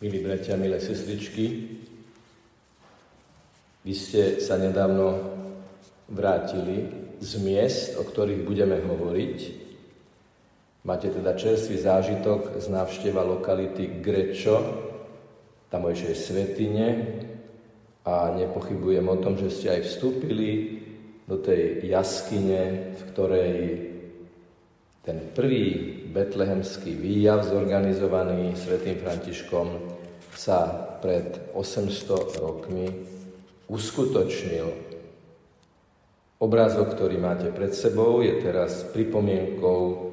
Milí bratia, milé sestričky, vy ste sa nedávno vrátili z miest, o ktorých budeme hovoriť. Máte teda čerstvý zážitok z návšteva lokality Grečo, tamojšej svetine a nepochybujem o tom, že ste aj vstúpili do tej jaskyne, v ktorej ten prvý betlehemský výjav zorganizovaný svätým Františkom sa pred 800 rokmi uskutočnil. Obrázok, ktorý máte pred sebou, je teraz pripomienkou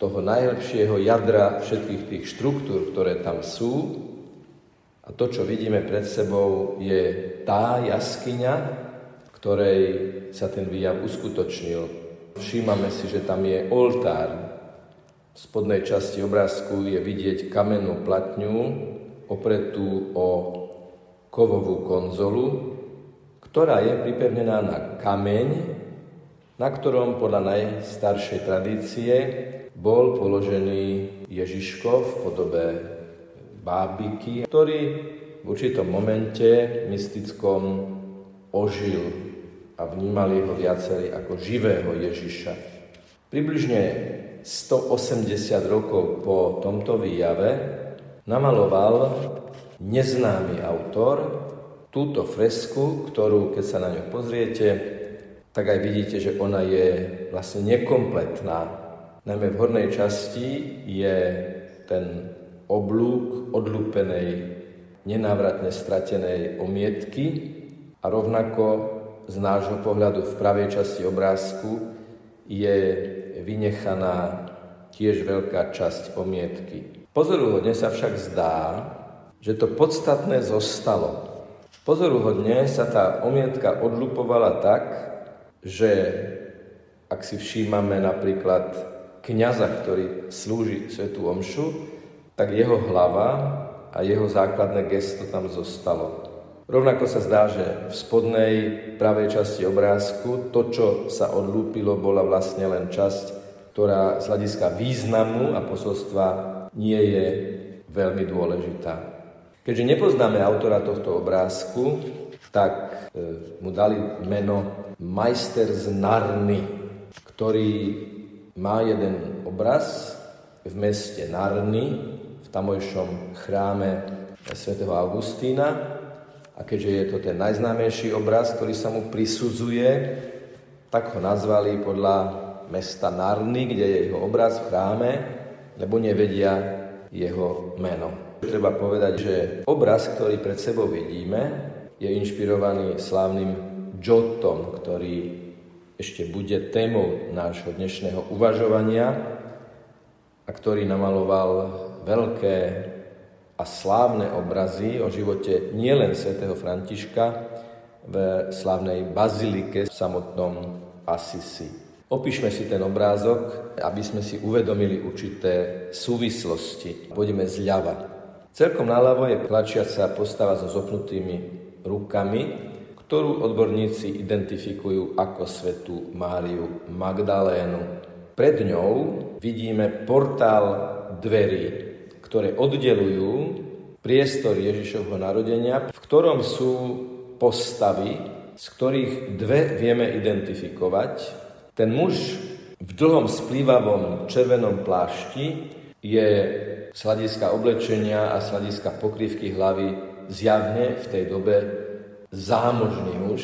toho najlepšieho jadra všetkých tých štruktúr, ktoré tam sú. A to, čo vidíme pred sebou, je tá jaskyňa, ktorej sa ten výjav uskutočnil. Všímame si, že tam je oltár, v spodnej časti obrázku je vidieť kamennú platňu opretú o kovovú konzolu, ktorá je pripevnená na kameň, na ktorom podľa najstaršej tradície bol položený Ježiško v podobe bábiky, ktorý v určitom momente mystickom ožil a vnímali ho viacerí ako živého Ježiša. Približne 180 rokov po tomto výjave namaloval neznámy autor túto fresku, ktorú, keď sa na ňu pozriete, tak aj vidíte, že ona je vlastne nekompletná. Najmä v hornej časti je ten oblúk odlúpenej, nenávratne stratenej omietky a rovnako z nášho pohľadu v pravej časti obrázku je vynechaná tiež veľká časť omietky. Pozoruhodne sa však zdá, že to podstatné zostalo. Pozoruhodne sa tá omietka odlupovala tak, že ak si všímame napríklad kniaza, ktorý slúži Svetú Omšu, tak jeho hlava a jeho základné gesto tam zostalo. Rovnako sa zdá, že v spodnej pravej časti obrázku to, čo sa odlúpilo, bola vlastne len časť, ktorá z hľadiska významu a posolstva nie je veľmi dôležitá. Keďže nepoznáme autora tohto obrázku, tak e, mu dali meno Majster z Narny, ktorý má jeden obraz v meste Narny, v tamojšom chráme svätého Augustína, a keďže je to ten najznámejší obraz, ktorý sa mu prisudzuje, tak ho nazvali podľa mesta Narny, kde je jeho obraz v chráme, lebo nevedia jeho meno. Treba povedať, že obraz, ktorý pred sebou vidíme, je inšpirovaný slávnym Jotom, ktorý ešte bude témou nášho dnešného uvažovania a ktorý namaloval veľké a slávne obrazy o živote nielen svätého Františka v slávnej bazilike v samotnom Asisi. Opíšme si ten obrázok, aby sme si uvedomili určité súvislosti. Pôjdeme zľava. Celkom naľavo je plačiaca postava so zopnutými rukami, ktorú odborníci identifikujú ako svetú Máriu Magdalénu. Pred ňou vidíme portál dverí, ktoré oddelujú priestor Ježišovho narodenia, v ktorom sú postavy, z ktorých dve vieme identifikovať. Ten muž v dlhom splývavom červenom plášti je z hľadiska oblečenia a z hľadiska pokrývky hlavy zjavne v tej dobe zámožný muž.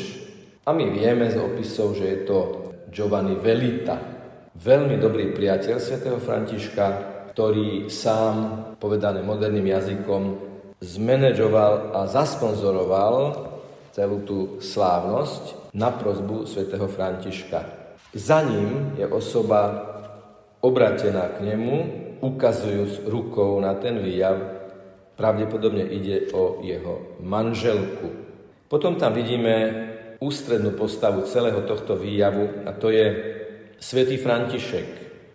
A my vieme z opisov, že je to Giovanni Velita, veľmi dobrý priateľ svätého Františka, ktorý sám, povedané moderným jazykom, zmanéžoval a zasponzoroval celú tú slávnosť na prozbu svätého Františka. Za ním je osoba obratená k nemu, ukazujúc rukou na ten výjav. Pravdepodobne ide o jeho manželku. Potom tam vidíme ústrednú postavu celého tohto výjavu a to je svätý František,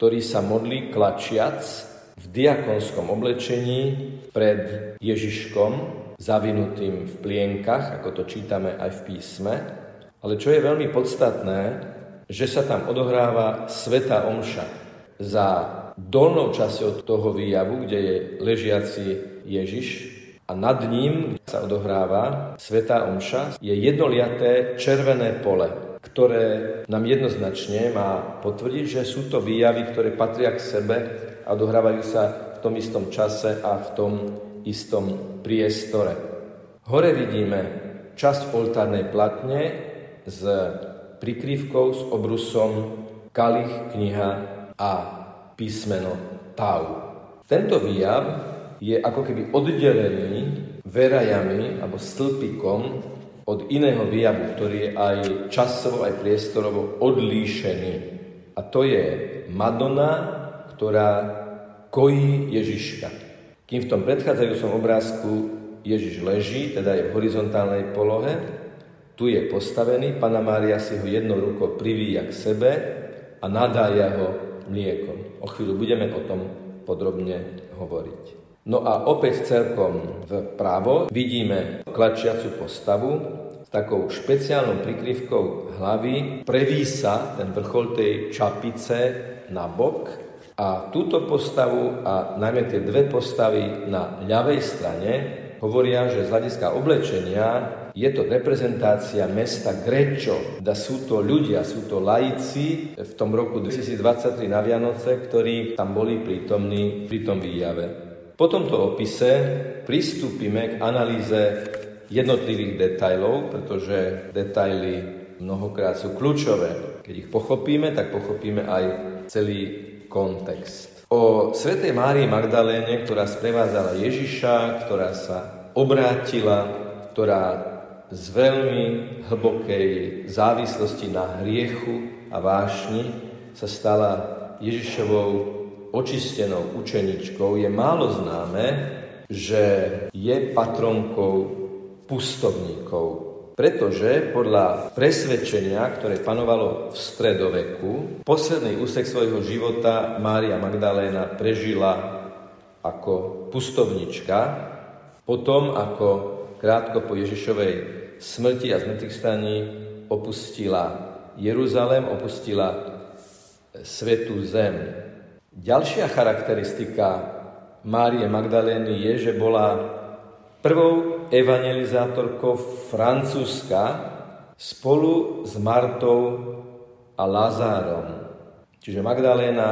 ktorý sa modlí klačiac v diakonskom oblečení pred Ježiškom, zavinutým v plienkach, ako to čítame aj v písme. Ale čo je veľmi podstatné, že sa tam odohráva Sveta Omša. Za dolnou časťou toho výjavu, kde je ležiaci Ježiš, a nad ním sa odohráva Svetá Omša, je jednoliaté červené pole, ktoré nám jednoznačne má potvrdiť, že sú to výjavy, ktoré patria k sebe a odohrávajú sa v tom istom čase a v tom istom priestore. Hore vidíme časť oltárnej platne s prikrývkou, s obrusom kalich, kniha a písmeno Tau. Tento výjav je ako keby oddelený verajami alebo stĺpikom od iného výjavu, ktorý je aj časovo, aj priestorovo odlíšený. A to je Madonna, ktorá kojí Ježiška. Kým v tom predchádzajúcom obrázku Ježiš leží, teda je v horizontálnej polohe, tu je postavený, Pana Mária si ho jednou rukou privíja k sebe a nadája ho mliekom. O chvíľu budeme o tom podrobne hovoriť. No a opäť celkom vpravo vidíme klačiacu postavu s takou špeciálnou prikryvkou hlavy. Preví ten vrchol tej čapice na bok a túto postavu a najmä tie dve postavy na ľavej strane hovoria, že z hľadiska oblečenia je to reprezentácia mesta Grečo. Da sú to ľudia, sú to laici v tom roku 2023 na Vianoce, ktorí tam boli prítomní pri tom výjave. Po tomto opise pristúpime k analýze jednotlivých detajlov, pretože detaily mnohokrát sú kľúčové. Keď ich pochopíme, tak pochopíme aj celý kontext. O svätej Márii Magdaléne, ktorá sprevádzala Ježiša, ktorá sa obrátila, ktorá z veľmi hlbokej závislosti na hriechu a vášni sa stala Ježišovou očistenou učeničkou, je málo známe, že je patronkou pustovníkov. Pretože podľa presvedčenia, ktoré panovalo v stredoveku, posledný úsek svojho života Mária Magdaléna prežila ako pustovnička, potom ako krátko po Ježišovej smrti a zmrtvých staní opustila Jeruzalem, opustila svetú zem. Ďalšia charakteristika Márie Magdalény je, že bola prvou evangelizátorkou Francúzska spolu s Martou a Lazárom. Čiže Magdaléna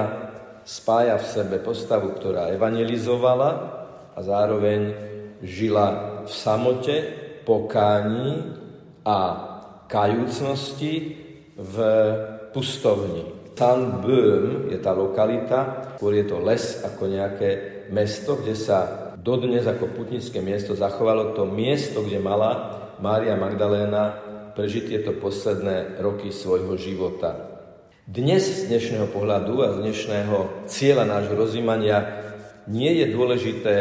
spája v sebe postavu, ktorá evangelizovala a zároveň žila v samote, pokání a kajúcnosti v pustovni. San Böhm je tá lokalita, skôr je to les ako nejaké mesto, kde sa dodnes ako putnické miesto zachovalo to miesto, kde mala Mária Magdaléna prežiť tieto posledné roky svojho života. Dnes z dnešného pohľadu a z dnešného cieľa nášho rozímania nie je dôležité,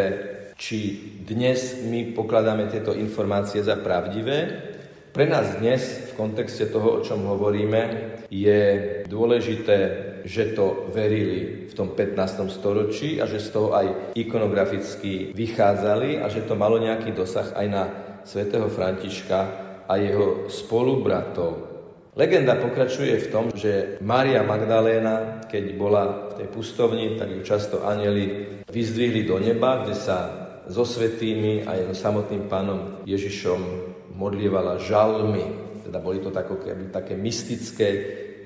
či dnes my pokladáme tieto informácie za pravdivé, pre nás dnes v kontexte toho, o čom hovoríme, je dôležité, že to verili v tom 15. storočí a že z toho aj ikonograficky vychádzali a že to malo nejaký dosah aj na svätého Františka a jeho spolubratov. Legenda pokračuje v tom, že Mária Magdaléna, keď bola v tej pustovni, tak ju často anieli vyzdvihli do neba, kde sa so svetými a jeho samotným pánom Ježišom modlievala žalmy, teda boli to tako, keby, také mystické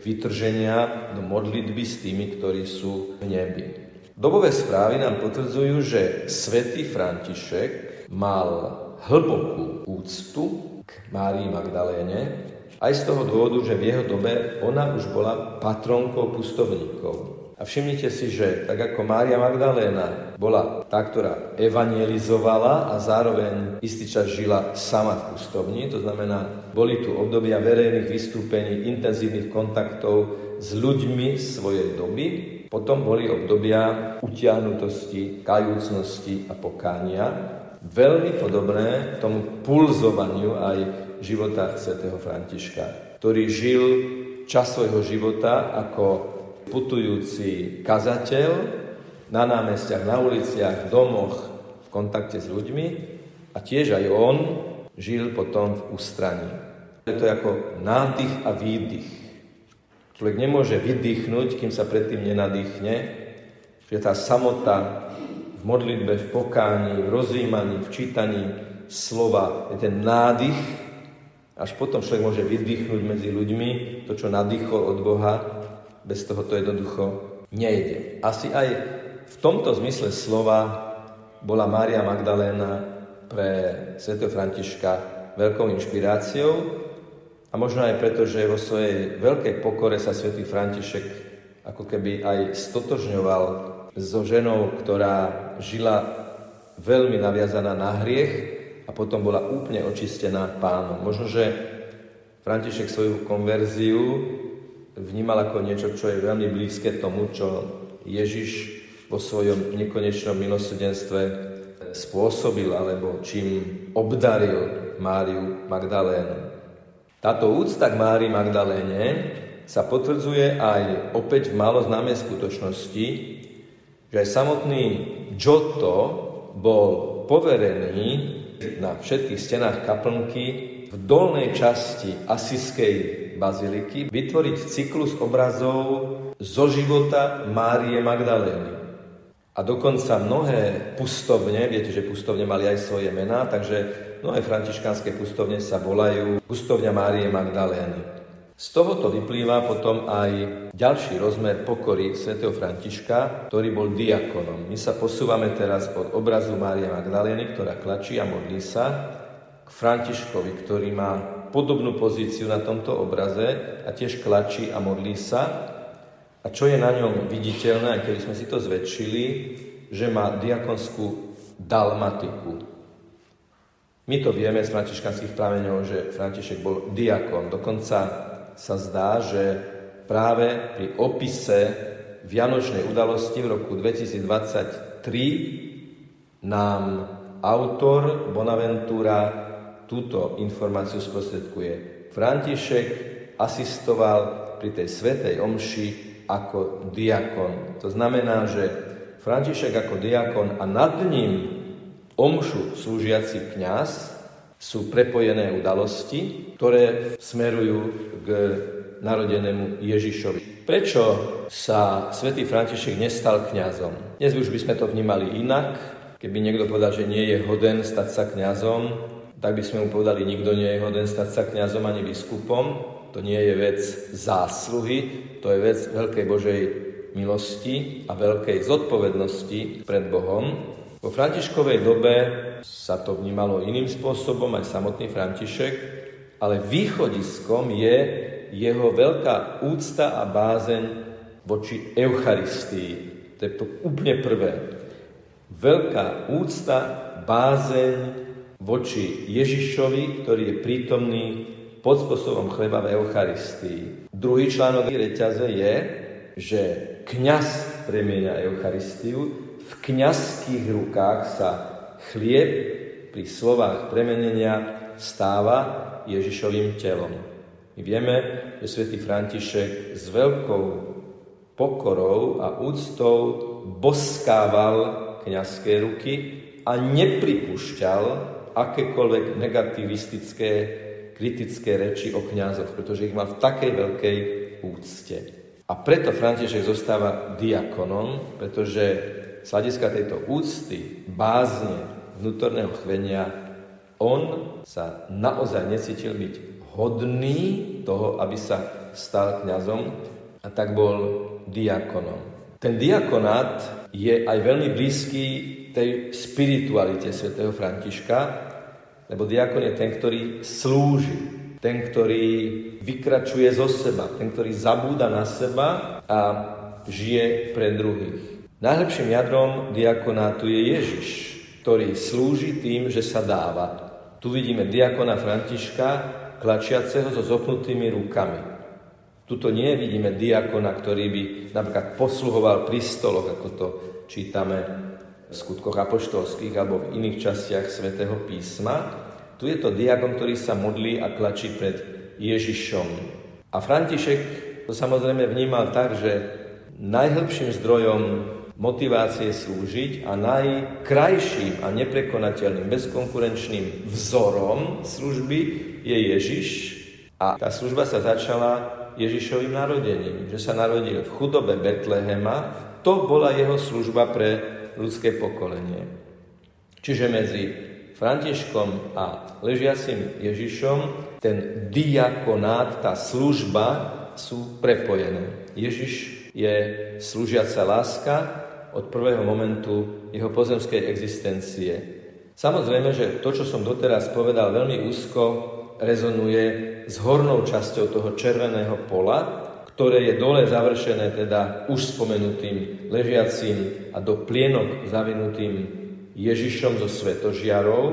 vytrženia do modlitby s tými, ktorí sú v nebi. Dobové správy nám potvrdzujú, že svätý František mal hlbokú úctu k Márii Magdaléne, aj z toho dôvodu, že v jeho dobe ona už bola patronkou pustovníkov. A všimnite si, že tak ako Mária Magdaléna bola tá, ktorá evangelizovala a zároveň istý čas žila sama v pustovni, to znamená, boli tu obdobia verejných vystúpení, intenzívnych kontaktov s ľuďmi svojej doby, potom boli obdobia utiahnutosti, kajúcnosti a pokánia, veľmi podobné tomu pulzovaniu aj života svätého Františka, ktorý žil čas svojho života ako putujúci kazateľ na námestiach, na uliciach, v domoch, v kontakte s ľuďmi a tiež aj on žil potom v ústraní. Je to ako nádych a výdych. Človek nemôže vydýchnuť, kým sa predtým nenadýchne, že tá samota v modlitbe, v pokáni, v rozjímaní, v čítaní slova, je ten nádych, až potom človek môže vydýchnuť medzi ľuďmi to, čo nadýchol od Boha, bez toho to jednoducho nejde. Asi aj v tomto zmysle slova bola Mária Magdaléna pre Sv. Františka veľkou inšpiráciou a možno aj preto, že vo svojej veľkej pokore sa Sv. František ako keby aj stotožňoval so ženou, ktorá žila veľmi naviazaná na hriech a potom bola úplne očistená pánom. Možno, že František svoju konverziu vnímal ako niečo, čo je veľmi blízke tomu, čo Ježiš vo svojom nekonečnom milosrdenstve spôsobil, alebo čím obdaril Máriu Magdalénu. Táto úcta k Márii Magdaléne sa potvrdzuje aj opäť v málo známej skutočnosti, že aj samotný Giotto bol poverený na všetkých stenách kaplnky v dolnej časti Asiskej baziliky vytvoriť cyklus obrazov zo života Márie Magdalény. A dokonca mnohé pustovne, viete, že pustovne mali aj svoje mená, takže mnohé františkánske pustovne sa volajú pustovňa Márie Magdalény. Z tohoto vyplýva potom aj ďalší rozmer pokory svätého Františka, ktorý bol diakonom. My sa posúvame teraz od obrazu Mária Magdalény, ktorá klačí a modlí sa, k Františkovi, ktorý má podobnú pozíciu na tomto obraze a tiež klačí a modlí sa. A čo je na ňom viditeľné, aj keby sme si to zväčšili, že má diakonskú dalmatiku. My to vieme z františkanských prameňov, že František bol diakon. Dokonca sa zdá, že práve pri opise Vianočnej udalosti v roku 2023 nám autor Bonaventura túto informáciu sprostredkuje. František asistoval pri tej svetej omši ako diakon. To znamená, že František ako diakon a nad ním omšu slúžiaci kňaz sú prepojené udalosti, ktoré smerujú k narodenému Ježišovi. Prečo sa svätý František nestal kňazom? Dnes už by sme to vnímali inak. Keby niekto povedal, že nie je hoden stať sa kňazom, tak by sme mu povedali, nikto nie je hoden stať sa kňazom ani biskupom. To nie je vec zásluhy, to je vec veľkej Božej milosti a veľkej zodpovednosti pred Bohom. Vo Františkovej dobe sa to vnímalo iným spôsobom, aj samotný František, ale východiskom je jeho veľká úcta a bázeň voči Eucharistii. To je to úplne prvé. Veľká úcta, bázeň voči Ježišovi, ktorý je prítomný pod spôsobom chleba v Eucharistii. Druhý článok reťaze je, že kňaz premieňa Eucharistiu, v kňazských rukách sa chlieb pri slovách premenenia stáva Ježišovým telom. My vieme, že svätý František s veľkou pokorou a úctou boskával kňazské ruky a nepripúšťal akékoľvek negativistické, kritické reči o kňazoch, pretože ich mal v takej veľkej úcte. A preto František zostáva diakonom, pretože z hľadiska tejto úcty, bázne, vnútorného chvenia, on sa naozaj necítil byť hodný toho, aby sa stal kňazom a tak bol diakonom. Ten diakonát je aj veľmi blízky tej spiritualite svätého Františka, lebo diakon je ten, ktorý slúži, ten, ktorý vykračuje zo seba, ten, ktorý zabúda na seba a žije pre druhých. Najlepším jadrom diakonátu je Ježiš, ktorý slúži tým, že sa dáva. Tu vidíme diakona Františka, klačiaceho so zopnutými rukami. Tuto nie vidíme diakona, ktorý by napríklad posluhoval pri stoloch, ako to čítame v skutkoch apoštolských alebo v iných častiach svätého písma. Tu je to diakon, ktorý sa modlí a klačí pred Ježišom. A František to samozrejme vnímal tak, že najhlbším zdrojom motivácie slúžiť a najkrajším a neprekonateľným, bezkonkurenčným vzorom služby je Ježiš. A tá služba sa začala Ježišovým narodením, že sa narodil v chudobe Betlehema. To bola jeho služba pre ľudské pokolenie. Čiže medzi Františkom a ležiacim Ježišom ten diakonát, tá služba sú prepojené. Ježiš je slúžiaca láska od prvého momentu jeho pozemskej existencie. Samozrejme, že to, čo som doteraz povedal, veľmi úzko rezonuje s hornou časťou toho červeného pola, ktoré je dole završené teda už spomenutým ležiacím a do plienok zavinutým Ježišom zo svetožiarov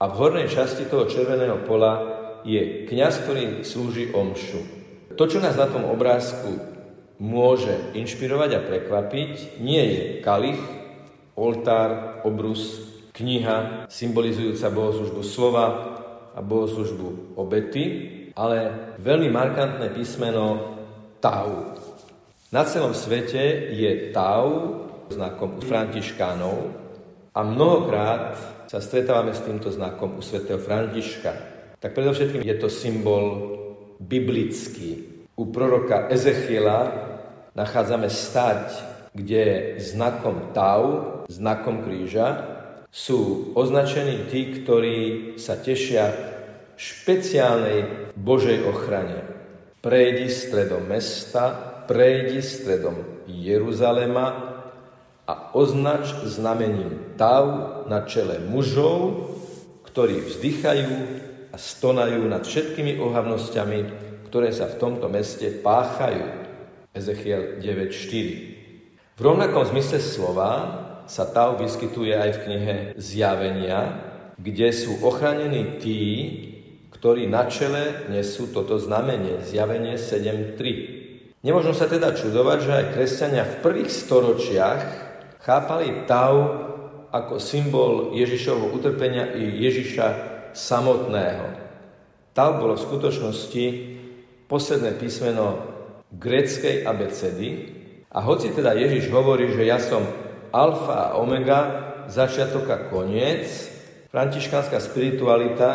a v hornej časti toho červeného pola je kňaz, ktorý slúži omšu. To, čo nás na tom obrázku môže inšpirovať a prekvapiť, nie je kalich, oltár, obrus, kniha symbolizujúca bohoslužbu slova a bohoslužbu obety, ale veľmi markantné písmeno Tau. Na celom svete je Tau znakom františkánov, a mnohokrát sa stretávame s týmto znakom u svätého Františka. Tak predovšetkým je to symbol biblický. U proroka Ezechiela nachádzame stať, kde znakom Tau, znakom kríža, sú označení tí, ktorí sa tešia špeciálnej Božej ochrane. Prejdi stredom mesta, prejdi stredom Jeruzalema, a označ znamením tav na čele mužov, ktorí vzdychajú a stonajú nad všetkými ohavnosťami, ktoré sa v tomto meste páchajú. Ezechiel 9.4 V rovnakom zmysle slova sa tav vyskytuje aj v knihe Zjavenia, kde sú ochránení tí, ktorí na čele nesú toto znamenie, Zjavenie 7.3. Nemožno sa teda čudovať, že aj kresťania v prvých storočiach chápali Tau ako symbol Ježišovho utrpenia i Ježiša samotného. Tau bolo v skutočnosti posledné písmeno gréckej abecedy a hoci teda Ježiš hovorí, že ja som alfa a omega, začiatok a koniec, františkánska spiritualita,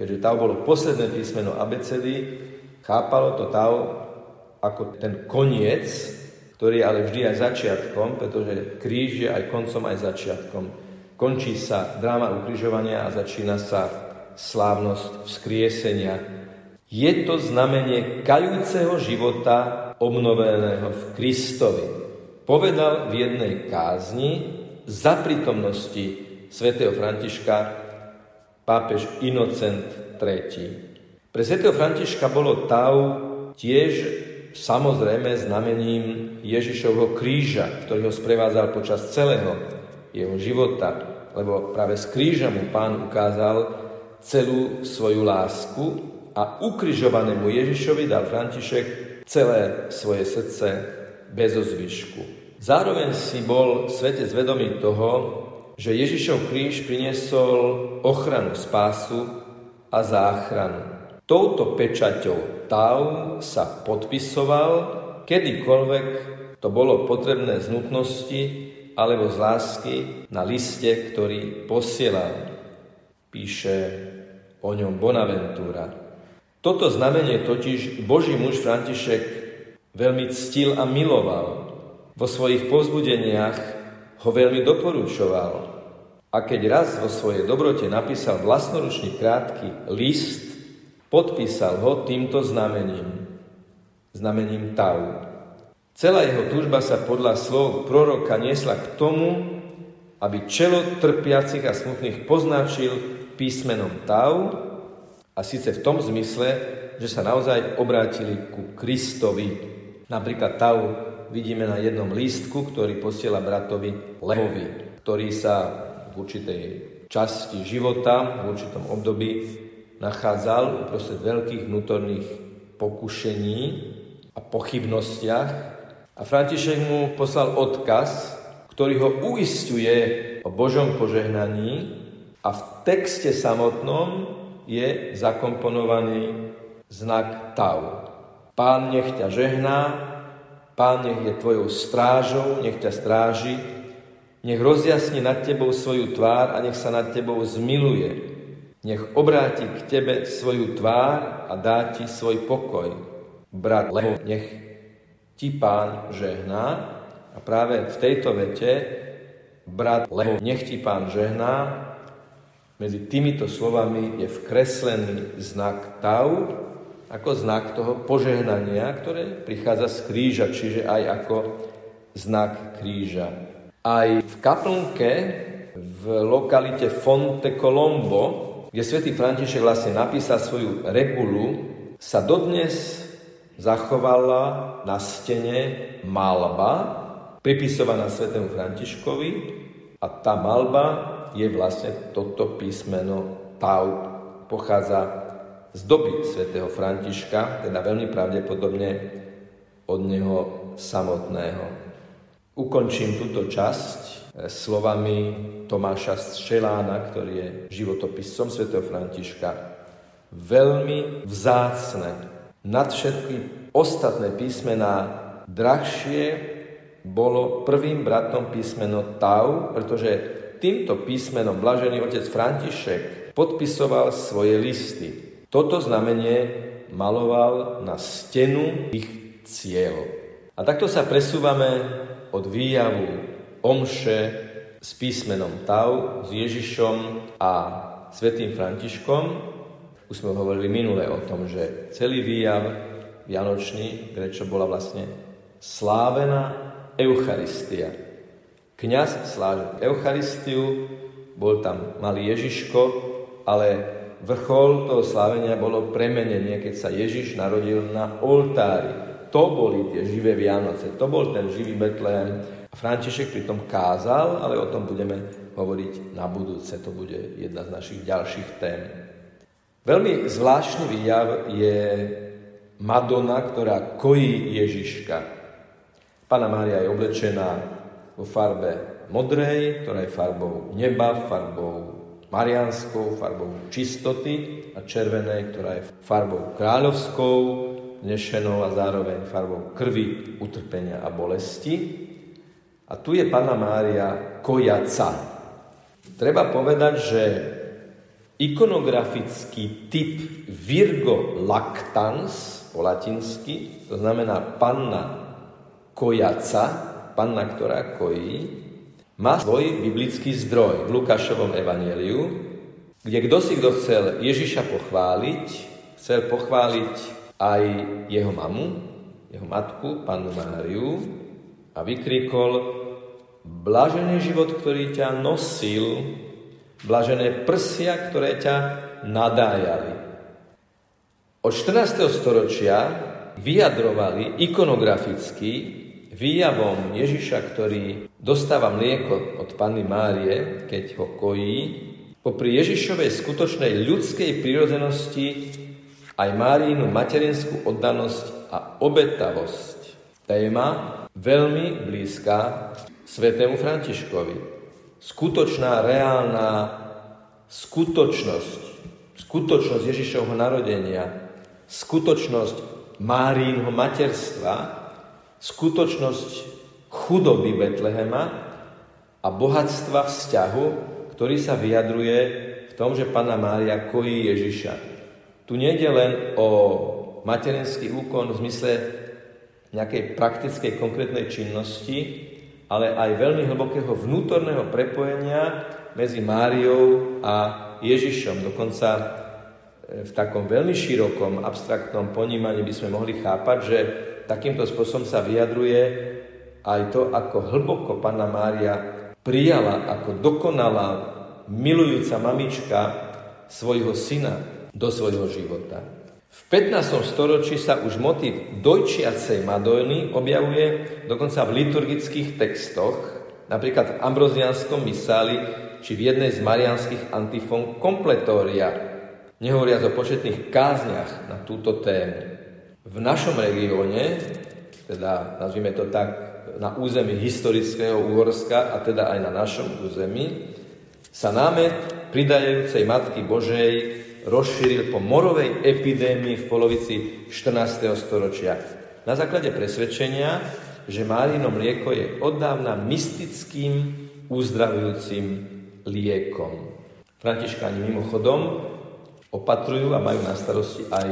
keďže Tau bolo posledné písmeno abecedy, chápalo to Tau ako ten koniec ktorý je ale vždy aj začiatkom, pretože kríž je aj koncom, aj začiatkom. Končí sa dráma ukrižovania a začína sa slávnosť vzkriesenia. Je to znamenie kajúceho života obnoveného v Kristovi. Povedal v jednej kázni za prítomnosti svätého Františka pápež Inocent III. Pre svätého Františka bolo Tau tiež samozrejme znamením Ježišovho kríža, ktorý ho sprevádzal počas celého jeho života, lebo práve z kríža mu pán ukázal celú svoju lásku a ukrižovanému Ježišovi dal František celé svoje srdce bez ozvyšku. Zároveň si bol svete zvedomý toho, že Ježišov kríž priniesol ochranu, spásu a záchranu. Touto pečaťou Tau sa podpisoval, kedykoľvek to bolo potrebné z nutnosti alebo z lásky na liste, ktorý posielal. Píše o ňom Bonaventura. Toto znamenie totiž Boží muž František veľmi ctil a miloval. Vo svojich povzbudeniach ho veľmi doporučoval. A keď raz vo svojej dobrote napísal vlastnoručný krátky list, Podpísal ho týmto znamením, znamením Tau. Celá jeho túžba sa podľa slov proroka niesla k tomu, aby čelo trpiacich a smutných poznačil písmenom Tau, a síce v tom zmysle, že sa naozaj obrátili ku Kristovi. Napríklad Tau vidíme na jednom lístku, ktorý posiela bratovi Levovi, ktorý sa v určitej časti života, v určitom období nachádzal uprostred veľkých vnútorných pokušení a pochybnostiach a František mu poslal odkaz, ktorý ho uistuje o Božom požehnaní a v texte samotnom je zakomponovaný znak Tau. Pán nech ťa žehná, Pán nech je tvojou strážou, nech ťa stráži, nech rozjasni nad tebou svoju tvár a nech sa nad tebou zmiluje. Nech obráti k tebe svoju tvár a dá ti svoj pokoj. Brat, lebo nech ti pán žehná. A práve v tejto vete brat, lebo nech ti pán žehná, medzi týmito slovami je vkreslený znak tau, ako znak toho požehnania, ktoré prichádza z kríža, čiže aj ako znak kríža. Aj v kaplnke v lokalite Fonte Colombo, kde svätý František vlastne napísal svoju regulu, sa dodnes zachovala na stene malba, pripisovaná svetému Františkovi a tá malba je vlastne toto písmeno Tau. Pochádza z doby svätého Františka, teda veľmi pravdepodobne od neho samotného. Ukončím túto časť eh, slovami Tomáša Střelána, ktorý je životopisom svätého Františka. Veľmi vzácne, nad všetky ostatné písmená drahšie bolo prvým bratom písmeno Tau, pretože týmto písmenom blažený otec František podpisoval svoje listy. Toto znamenie maloval na stenu ich cieľ. A takto sa presúvame od výjavu omše s písmenom Tau, s Ježišom a svetým Františkom. Už sme hovorili minule o tom, že celý výjav Vianočný, prečo bola vlastne slávená Eucharistia. Kňaz slážil Eucharistiu, bol tam malý Ježiško, ale vrchol toho slávenia bolo premenenie, keď sa Ježiš narodil na oltári. To boli tie živé Vianoce, to bol ten živý Betlehem. František pritom kázal, ale o tom budeme hovoriť na budúce. To bude jedna z našich ďalších tém. Veľmi zvláštny výjav je Madonna, ktorá kojí Ježiška. Pana Mária je oblečená vo farbe modrej, ktorá je farbou neba, farbou marianskou, farbou čistoty a červenej, ktorá je farbou kráľovskou, nešenou a zároveň farbou krvi, utrpenia a bolesti. A tu je Pana Mária kojaca. Treba povedať, že ikonografický typ Virgo lactans po latinsky, to znamená panna kojaca, panna, ktorá kojí, má svoj biblický zdroj v Lukášovom evaneliu, kde kto si kto chcel Ježiša pochváliť, chcel pochváliť aj jeho mamu, jeho matku, pannu Máriu a vykrikol Blažený život, ktorý ťa nosil, blažené prsia, ktoré ťa nadájali. Od 14. storočia vyjadrovali ikonograficky výjavom Ježiša, ktorý dostáva mlieko od Panny Márie, keď ho kojí, popri Ježišovej skutočnej ľudskej prírodzenosti aj Márínu materinskú oddanosť a obetavosť. Téma veľmi blízka svetému Františkovi. Skutočná, reálna skutočnosť, skutočnosť Ježišovho narodenia, skutočnosť Márínho materstva, skutočnosť chudoby Betlehema a bohatstva vzťahu, ktorý sa vyjadruje v tom, že Pana Mária kojí Ježiša. Tu nejde len o materinský úkon v zmysle nejakej praktickej konkrétnej činnosti, ale aj veľmi hlbokého vnútorného prepojenia medzi Máriou a Ježišom. Dokonca e, v takom veľmi širokom, abstraktnom ponímaní by sme mohli chápať, že takýmto spôsobom sa vyjadruje aj to, ako hlboko Panna Mária prijala ako dokonalá, milujúca mamička svojho syna do svojho života. V 15. storočí sa už motiv dojčiacej Madojny objavuje dokonca v liturgických textoch, napríklad v ambrozianskom misáli či v jednej z marianských antifón kompletória, nehovoriac o početných kázniach na túto tému. V našom regióne, teda nazvime to tak, na území historického Uhorska a teda aj na našom území, sa námet pridajajúcej Matky Božej rozšíril po morovej epidémii v polovici 14. storočia. Na základe presvedčenia, že Márino mlieko je oddávna mystickým uzdravujúcim liekom. Františkáni mimochodom opatrujú a majú na starosti aj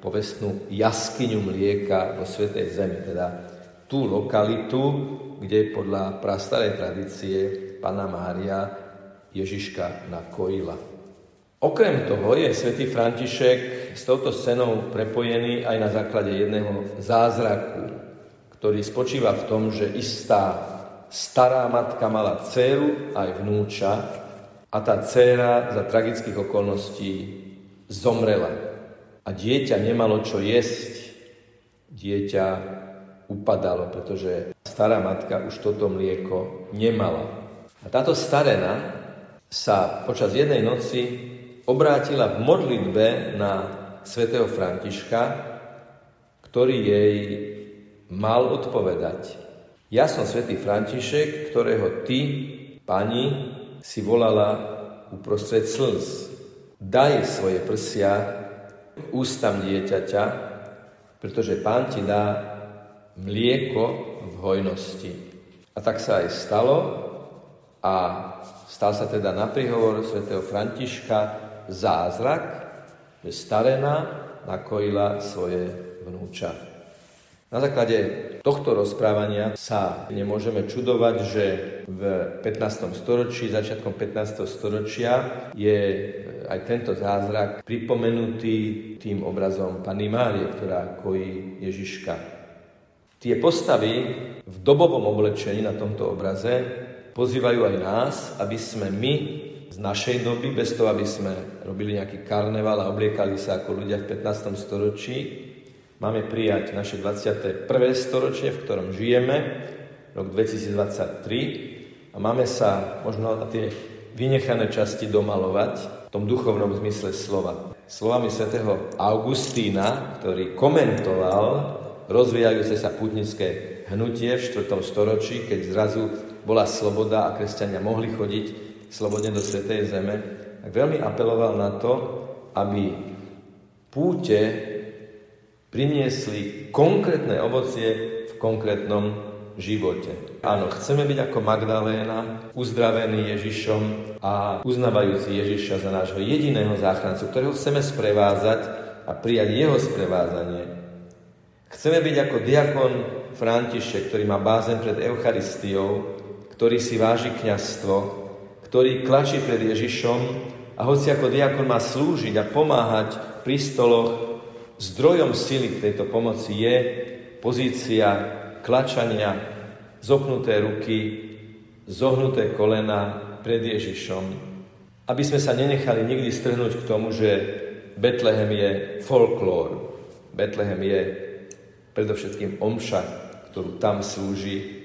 povestnú jaskyňu mlieka vo Svetej Zemi, teda tú lokalitu, kde podľa prastarej tradície Pana Mária Ježiška nakojila. Okrem toho je svätý František s touto scénou prepojený aj na základe jedného zázraku, ktorý spočíva v tom, že istá stará matka mala dceru aj vnúča a tá dcéra za tragických okolností zomrela. A dieťa nemalo čo jesť. Dieťa upadalo, pretože stará matka už toto mlieko nemala. A táto starena sa počas jednej noci obrátila v modlitbe na svätého Františka, ktorý jej mal odpovedať. Ja som svätý František, ktorého ty, pani, si volala uprostred slz. Daj svoje prsia ústam dieťaťa, pretože pán ti dá mlieko v hojnosti. A tak sa aj stalo a stal sa teda na príhovor svätého Františka zázrak, že starena nakojila svoje vnúča. Na základe tohto rozprávania sa nemôžeme čudovať, že v 15. storočí, začiatkom 15. storočia je aj tento zázrak pripomenutý tým obrazom Panny Márie, ktorá kojí Ježiška. Tie postavy v dobovom oblečení na tomto obraze pozývajú aj nás, aby sme my z našej doby, bez toho, aby sme robili nejaký karneval a obliekali sa ako ľudia v 15. storočí, Máme prijať naše 21. storočie, v ktorom žijeme, rok 2023 a máme sa možno na tie vynechané časti domalovať v tom duchovnom zmysle slova. Slovami svätého Augustína, ktorý komentoval rozvíjajúce sa putnické hnutie v 4. storočí, keď zrazu bola sloboda a kresťania mohli chodiť slobodne do Svetej Zeme, tak veľmi apeloval na to, aby púte priniesli konkrétne ovocie v konkrétnom živote. Áno, chceme byť ako Magdaléna, uzdravení Ježišom a uznávajúci Ježiša za nášho jediného záchrancu, ktorého chceme sprevázať a prijať jeho sprevázanie. Chceme byť ako diakon František, ktorý má bázen pred Eucharistiou, ktorý si váži kňastvo, ktorý klačí pred Ježišom a hoci ako diakon má slúžiť a pomáhať pri stoloch Zdrojom sily tejto pomoci je pozícia klačania, zoknuté ruky, zohnuté kolena pred Ježišom, aby sme sa nenechali nikdy strhnúť k tomu, že Betlehem je folklór. Betlehem je predovšetkým omša, ktorú tam slúži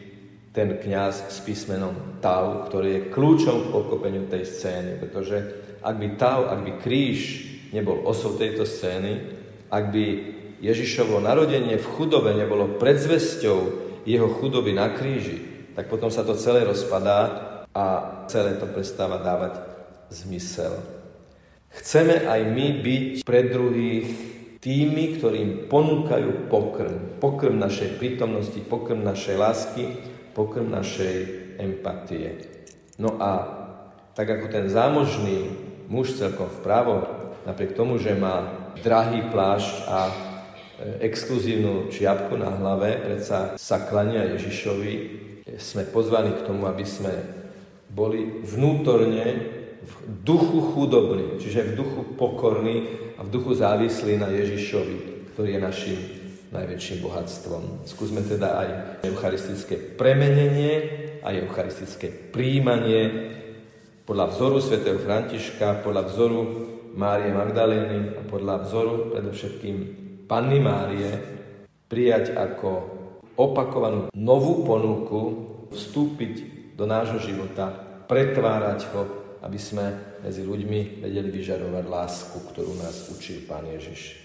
ten kňaz s písmenom Tau, ktorý je kľúčom k pochopeniu tej scény, pretože ak by Tau, ak by kríž nebol osou tejto scény, ak by Ježišovo narodenie v chudobe nebolo predzvesťou jeho chudoby na kríži, tak potom sa to celé rozpadá a celé to prestáva dávať zmysel. Chceme aj my byť pre druhých tými, ktorým ponúkajú pokrm. Pokrm našej prítomnosti, pokrm našej lásky, pokrm našej empatie. No a tak ako ten zámožný muž celkom vpravo, napriek tomu, že má drahý plášť a e, exkluzívnu čiapku na hlave, predsa sa klania Ježišovi, sme pozvaní k tomu, aby sme boli vnútorne v duchu chudobní, čiže v duchu pokorní a v duchu závislí na Ježišovi, ktorý je našim najväčším bohatstvom. Skúsme teda aj eucharistické premenenie a eucharistické príjmanie podľa vzoru svätého Františka, podľa vzoru Márie Magdalény a podľa vzoru predovšetkým Panny Márie prijať ako opakovanú novú ponuku, vstúpiť do nášho života, pretvárať ho, aby sme medzi ľuďmi vedeli vyžarovať lásku, ktorú nás učí Pán Ježiš.